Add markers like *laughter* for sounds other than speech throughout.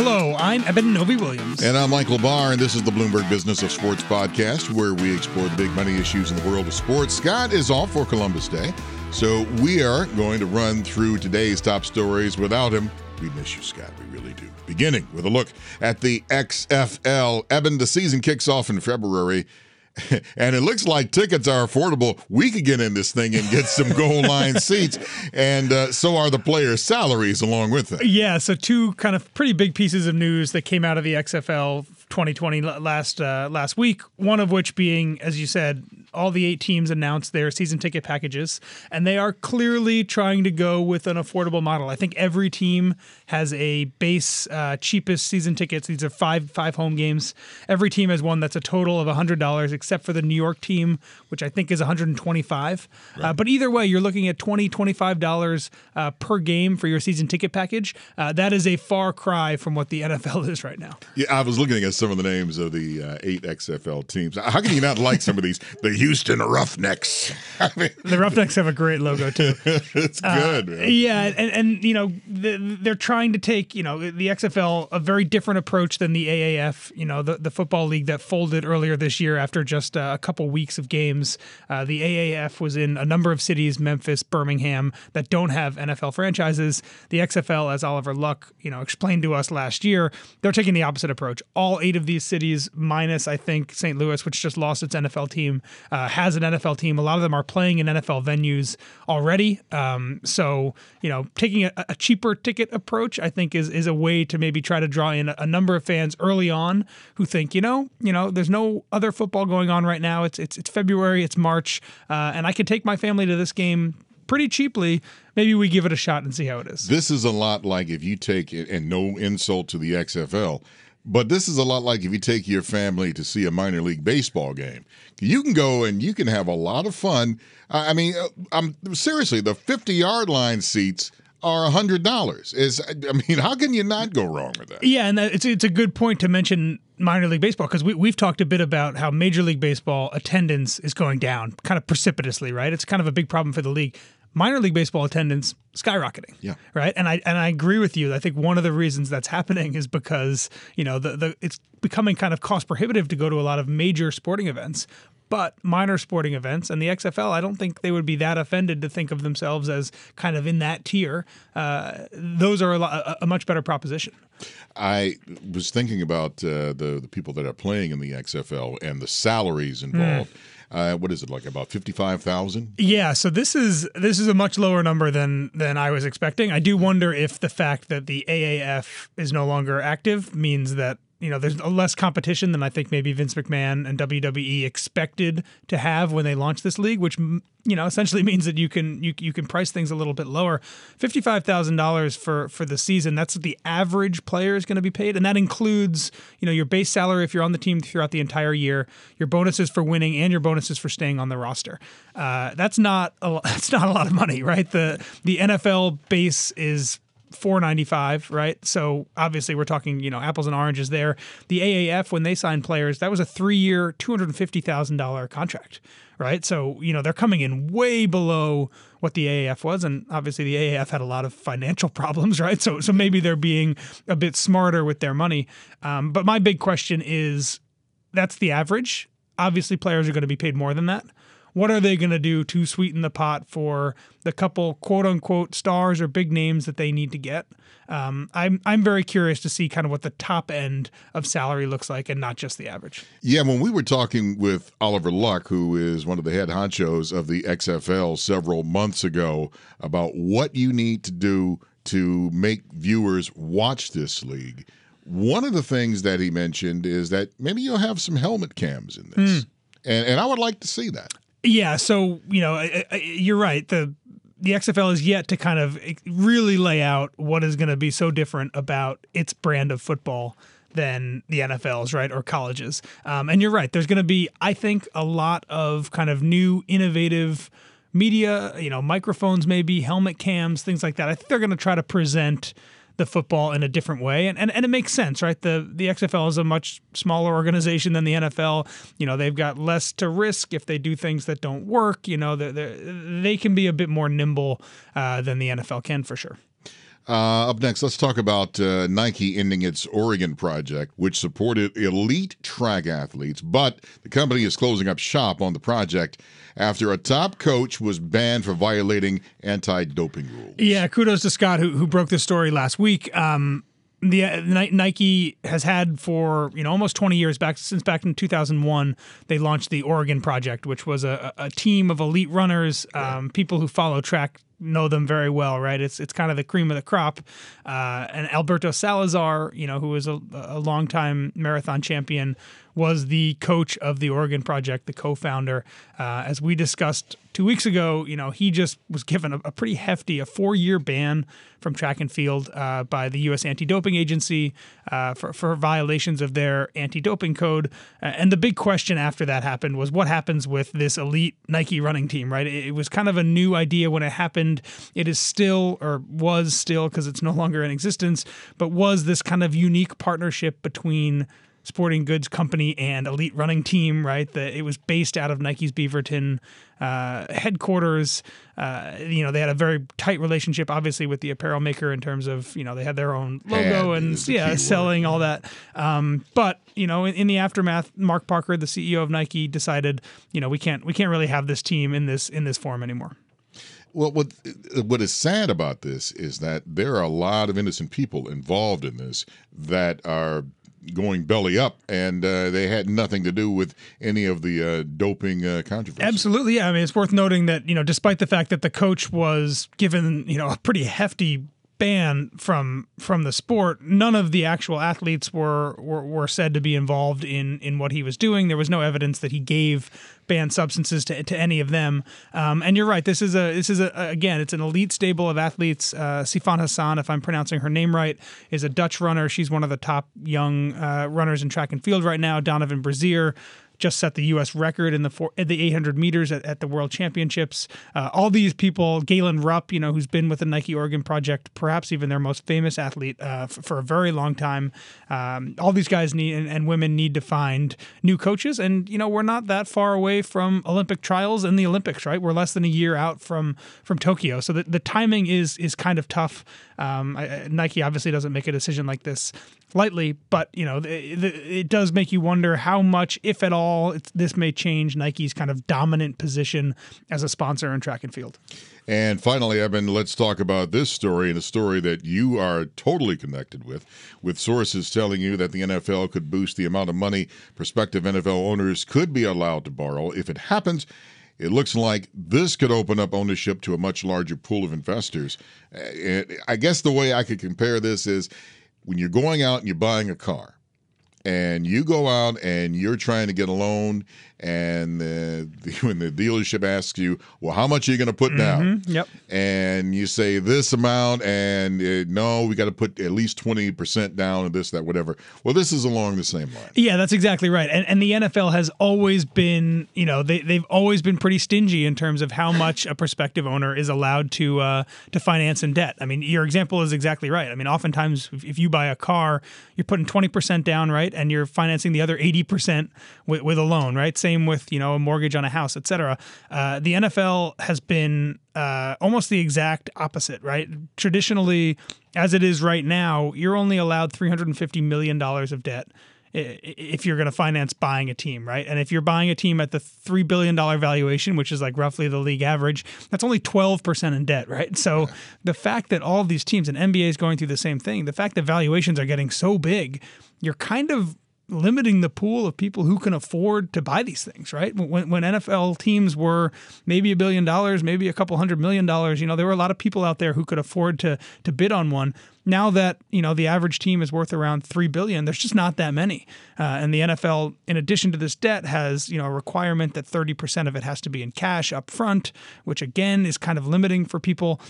Hello, I'm Eben Novy-Williams. And I'm Michael Barr, and this is the Bloomberg Business of Sports podcast, where we explore the big money issues in the world of sports. Scott is off for Columbus Day, so we are going to run through today's top stories without him. We miss you, Scott. We really do. Beginning with a look at the XFL. Eben, the season kicks off in February. *laughs* and it looks like tickets are affordable. We could get in this thing and get some goal *laughs* line seats, and uh, so are the players' salaries along with it. Yeah, so two kind of pretty big pieces of news that came out of the XFL 2020 last uh, last week. One of which being, as you said, all the eight teams announced their season ticket packages, and they are clearly trying to go with an affordable model. I think every team has a base uh, cheapest season tickets. These are five five home games. Every team has one that's a total of hundred dollars, except for the New York team, which I think is 125. Uh, right. Uh, but either way, you're looking at 20 25 dollars uh, per game for your season ticket package. Uh, that is a far cry from what the *laughs* NFL is right now. Yeah, I was looking at some of the names of the uh, eight XFL teams. How can you not like some of these? The Houston Roughnecks. *laughs* I mean, the Roughnecks have a great logo too. *laughs* it's good. Uh, yeah, and, and you know they're trying to take you know the XFL a very different approach than the AAF. You know the the football league that folded earlier this year after just uh, a couple weeks of games. Uh, the AAF was in a number of cities, Memphis, Birmingham, that don't have NFL franchises. The XFL, as Oliver Luck you know explained to us last year, they're taking the opposite approach. All eight of these cities, minus I think St. Louis, which just lost its NFL team, uh, has an NFL team. A lot of them are playing in NFL venues already. Um, so you know, taking a, a, cheaper ticket approach, I think, is is a way to maybe try to draw in a, number of fans early on who think, you know, you know, there's no other football going on right now. It's it's it's February, it's March, uh, and I can take my family to this game pretty cheaply. Maybe we give it a shot and see how it is. This is a lot like if you take it, and no insult to the XFL but this is a lot like if you take your family to see a minor league baseball game. You can go and you can have a lot of fun. I mean, uh, I'm seriously, the 50 yard line seats are hundred dollars. Is I mean, how can you not go wrong with that? Yeah, and it's it's a good point to mention minor league baseball because we we've talked a bit about how major league baseball attendance is going down kind of precipitously. Right, it's kind of a big problem for the league minor league baseball attendance skyrocketing. Yeah. Right. And I and I agree with you. I think one of the reasons that's happening is because, you know, the, the it's becoming kind of cost prohibitive to go to a lot of major sporting events. But minor sporting events and the XFL, I don't think they would be that offended to think of themselves as kind of in that tier. Uh, those are a, a, a, much better proposition. I was thinking about uh, the the people that are playing in the XFL and the salaries involved. Mm uh, what is it like about fifty five thousand? Yeah, so this is this is a much lower number than than I was expecting. I do wonder if the fact that the AAF is no longer active means that you know, there's less competition than I think maybe Vince McMahon and WWE expected to have when they launched this league, which you know essentially *laughs* means that you can you, you can price things a little bit lower. Fifty five thousand dollars for for the season. That's what the average player is going to be paid, and that includes you know your base salary if you're on the team throughout the entire year, your bonuses for winning, and your bonuses for staying on the roster. Uh, that's not a, *laughs* that's not a lot of money, right? The the NFL base is 495 right? So obviously we're talking you know apples and oranges there. The aaf when they signed players that was a three-year $250000 contract right? So you know they're coming in way below what the aaf was. And obviously the aaf had a lot of financial *laughs* problems right? So so maybe they're being a bit smarter with their money. Um, but my big question is that's the average. Obviously players are going to be paid more than that what are they going to do to sweeten the pot for the couple quote unquote stars or big names that they need to get? Um, I'm I'm very curious to see kind of what the top end of salary looks like and not just the average. Yeah, when we were talking with Oliver Luck, who is one of the head honchos of the XFL several months ago, about what you need to do to make viewers watch this league. One of the things that he mentioned is that maybe you'll have some helmet cams in this. Mm. And, and I would like to see that. Yeah, so you know, you're right. The the XFL is yet to kind of really lay out what is going to be so different about its brand of football than the NFL's, right, or colleges. Um, and you're right. There's going to be, I think, a lot of kind of new, innovative media. You know, microphones, maybe helmet cams, things like that. I think they're going to try to present the football in a different way. And, and and it makes sense, right? The the XFL is a much smaller organization than the NFL. You know, they've got less to risk if they do things that don't work. You know, they they can be a bit more nimble uh, than the NFL can for sure. Uh, up next, let's talk about uh, Nike ending its Oregon project, which supported elite track athletes. But the company is closing up shop on the project after a top coach was banned for violating anti doping rules. Yeah, kudos to Scott, who, who broke this story last week. Um, the uh, Nike has had for you know almost 20 years back since back in 2001 they launched the Oregon project which was a, a team of elite runners um, people who follow track know them very well, right? It's it's kind of the cream of the crop. Uh, and Alberto Salazar, you know, who was a, a longtime marathon champion, was the coach of the Oregon Project, the co-founder. Uh, as we discussed two weeks ago, you know, he just was given a, a pretty hefty, a four-year ban from track and field uh, by the U.S. Anti-Doping Agency uh, for for violations of their anti-doping code. Uh, and the big question after that happened was what happens with this elite Nike running team, right? It, it was kind of a new idea when it happened. And it is still, or was still, because it's no longer in existence, but was this kind of unique partnership between sporting goods company and elite running team, right? That it was based out of Nike's Beaverton uh, headquarters. Uh, you know, they had a very tight relationship, obviously, with the apparel maker in terms of you know they had their own logo and, and yeah, selling all that. Um, but you know, in, in, the aftermath, Mark Parker, the CEO of Nike, decided you know we can't we can't really have this team in this in this form anymore. Well, what what is sad about this is that there are a lot of innocent people involved in this that are going belly up, and uh, they had nothing to do with any of the uh, doping uh, controversy. Absolutely, yeah. I mean, it's worth noting that you know, despite the fact that the coach was given you know a pretty hefty ban from from the sport. None of the actual athletes were, were were said to be involved in in what he was doing. There was no evidence that he gave banned substances to, to any of them. Um, and you're right. This is a this is a again it's an elite stable of athletes. Uh, Sifan Hassan, if I'm pronouncing her name right, is a Dutch runner. She's one of the top young uh, runners in track and field right now. Donavan Brazier just set the U.S. record in the four, the 800 meters at, at the World Championships. Uh, all these people, Galen Rupp, you know, who's been with the Nike Oregon Project, perhaps even their most famous athlete uh, f- for a very long time. Um, all these guys need and, and, women need to find new coaches, and you know, we're not that far away from Olympic trials and the Olympics, right? We're less than a year out from from Tokyo, so the, the timing is is kind of tough. Um, I, Nike obviously doesn't make a decision like this lightly, but you know, it, it does make you wonder how much, if at all, this may change Nike's kind of dominant position as a sponsor in track and field. And finally, Eben, let's talk about this story and a story that you are totally connected with, with sources telling you that the NFL could boost the amount of money prospective NFL owners could be allowed to borrow. If it happens, it looks like this could open up ownership to a much larger pool of investors. Uh, I guess the way I could compare this is when you're going out and you're buying a car and you go out and you're trying to get a loan and the, *laughs* when the dealership asks you, well, how much are you going to put mm-hmm. down? Yep. And you say this amount, and it, no, we got to put at least 20% down and this, that, whatever. Well, this is along the same line. Yeah, that's exactly right. And, and the NFL has always been, you know, they, they've always been pretty stingy in terms of how much a prospective owner is allowed to, uh, to finance in debt. I mean, your example is exactly right. I mean, oftentimes if, if you buy a car, you're putting 20% down, right? And you're financing the other 80% with, with a loan, right? same with you know a mortgage on a house, etc. Uh, the NFL has been uh, almost the exact opposite, right? Traditionally, as it is right now, you're only allowed 350 million dollars of debt if you're going to finance buying a team, right? And if you're buying a team at the $3 billion valuation, which is like roughly the league average, that's only 12% in debt, right? So yeah. the fact that all these teams and NBA is going through the same thing, the fact that valuations are getting so big, you're kind of limiting the pool of people who can afford to buy these things, right? When, when NFL teams were maybe a billion dollars, maybe a couple hundred million dollars, you know, there were a lot of people out there who could afford to to bid on one. Now that you know the average team is worth around three billion, there's just not that many. Uh, and the NFL, in addition to this debt, has you know a requirement that 30% of it has to be in cash up front, which again is kind of limiting for people.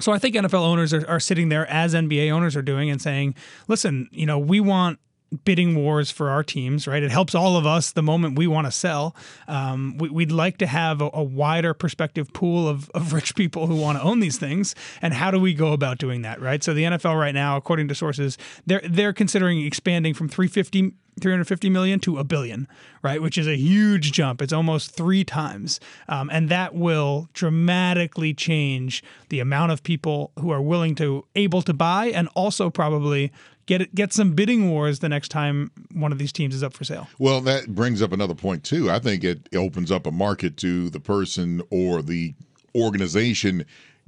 So I think NFL owners are, are sitting there as NBA owners are doing and saying, listen, you know, we want bidding wars for our teams, right? It helps all of us the moment we want to sell. Um, we, would like to have a, a, wider perspective pool of, of rich people who want to own these things. And how do we go about doing that, right? So the NFL right now, according to sources, they're they're considering expanding from 350 350 million to a billion, right? Which is a huge jump. It's almost three times. Um, and that will dramatically change the amount of people who are willing to, able to buy, and also probably get get some bidding wars the next time one of these teams is up for sale. Well, that brings up another point too. I think it opens up a market to the person or the organization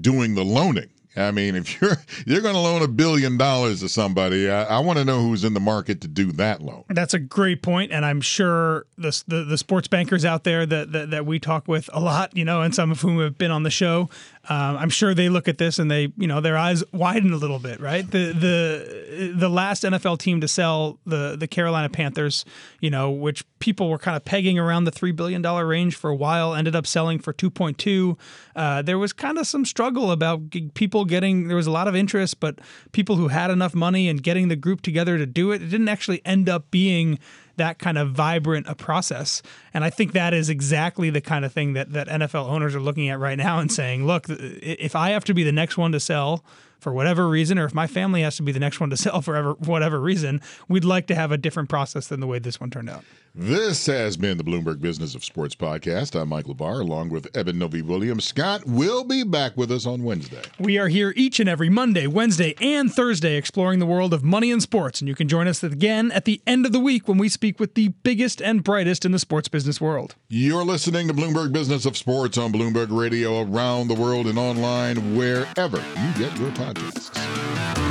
doing the loaning. I mean, if you're *laughs* you're going to loan a billion dollars to somebody, I, I want to know who's in the market to do that loan. That's a great point, and I'm sure the the, the sports bankers out there that, that, that we talk with a lot, you know, and some of whom have been on the show, um, I'm sure they look at this and they, you know, their eyes widen a little bit, right? The the the last NFL team to sell the the Carolina Panthers, you know, which people were kind of pegging around the three billion dollar range for a while, ended up selling for 2.2. Uh, there was kind of some struggle about people getting. There was a lot of interest, but people who had enough money and getting the group together to do it, it didn't actually end up being that kind of vibrant a process. And I think that is exactly the kind of thing that, that NFL owners are looking at right now and saying, look, if I have to be the next one to sell for whatever reason, or if my family has to be the next one to *laughs* sell for ever, whatever reason, we'd like to have a different process than the way this one turned out. This has been the Bloomberg Business of Sports podcast. I'm Michael Barr, along with Eben Novy-Williams. Scott will be back with us on Wednesday. We are here each and every Monday, Wednesday, and Thursday exploring the world of money and sports. And you can join us again at the end of the week when we speak with the biggest and brightest in the sports business world. You're listening to Bloomberg Business of Sports on Bloomberg Radio around the world and online wherever you get your podcasts.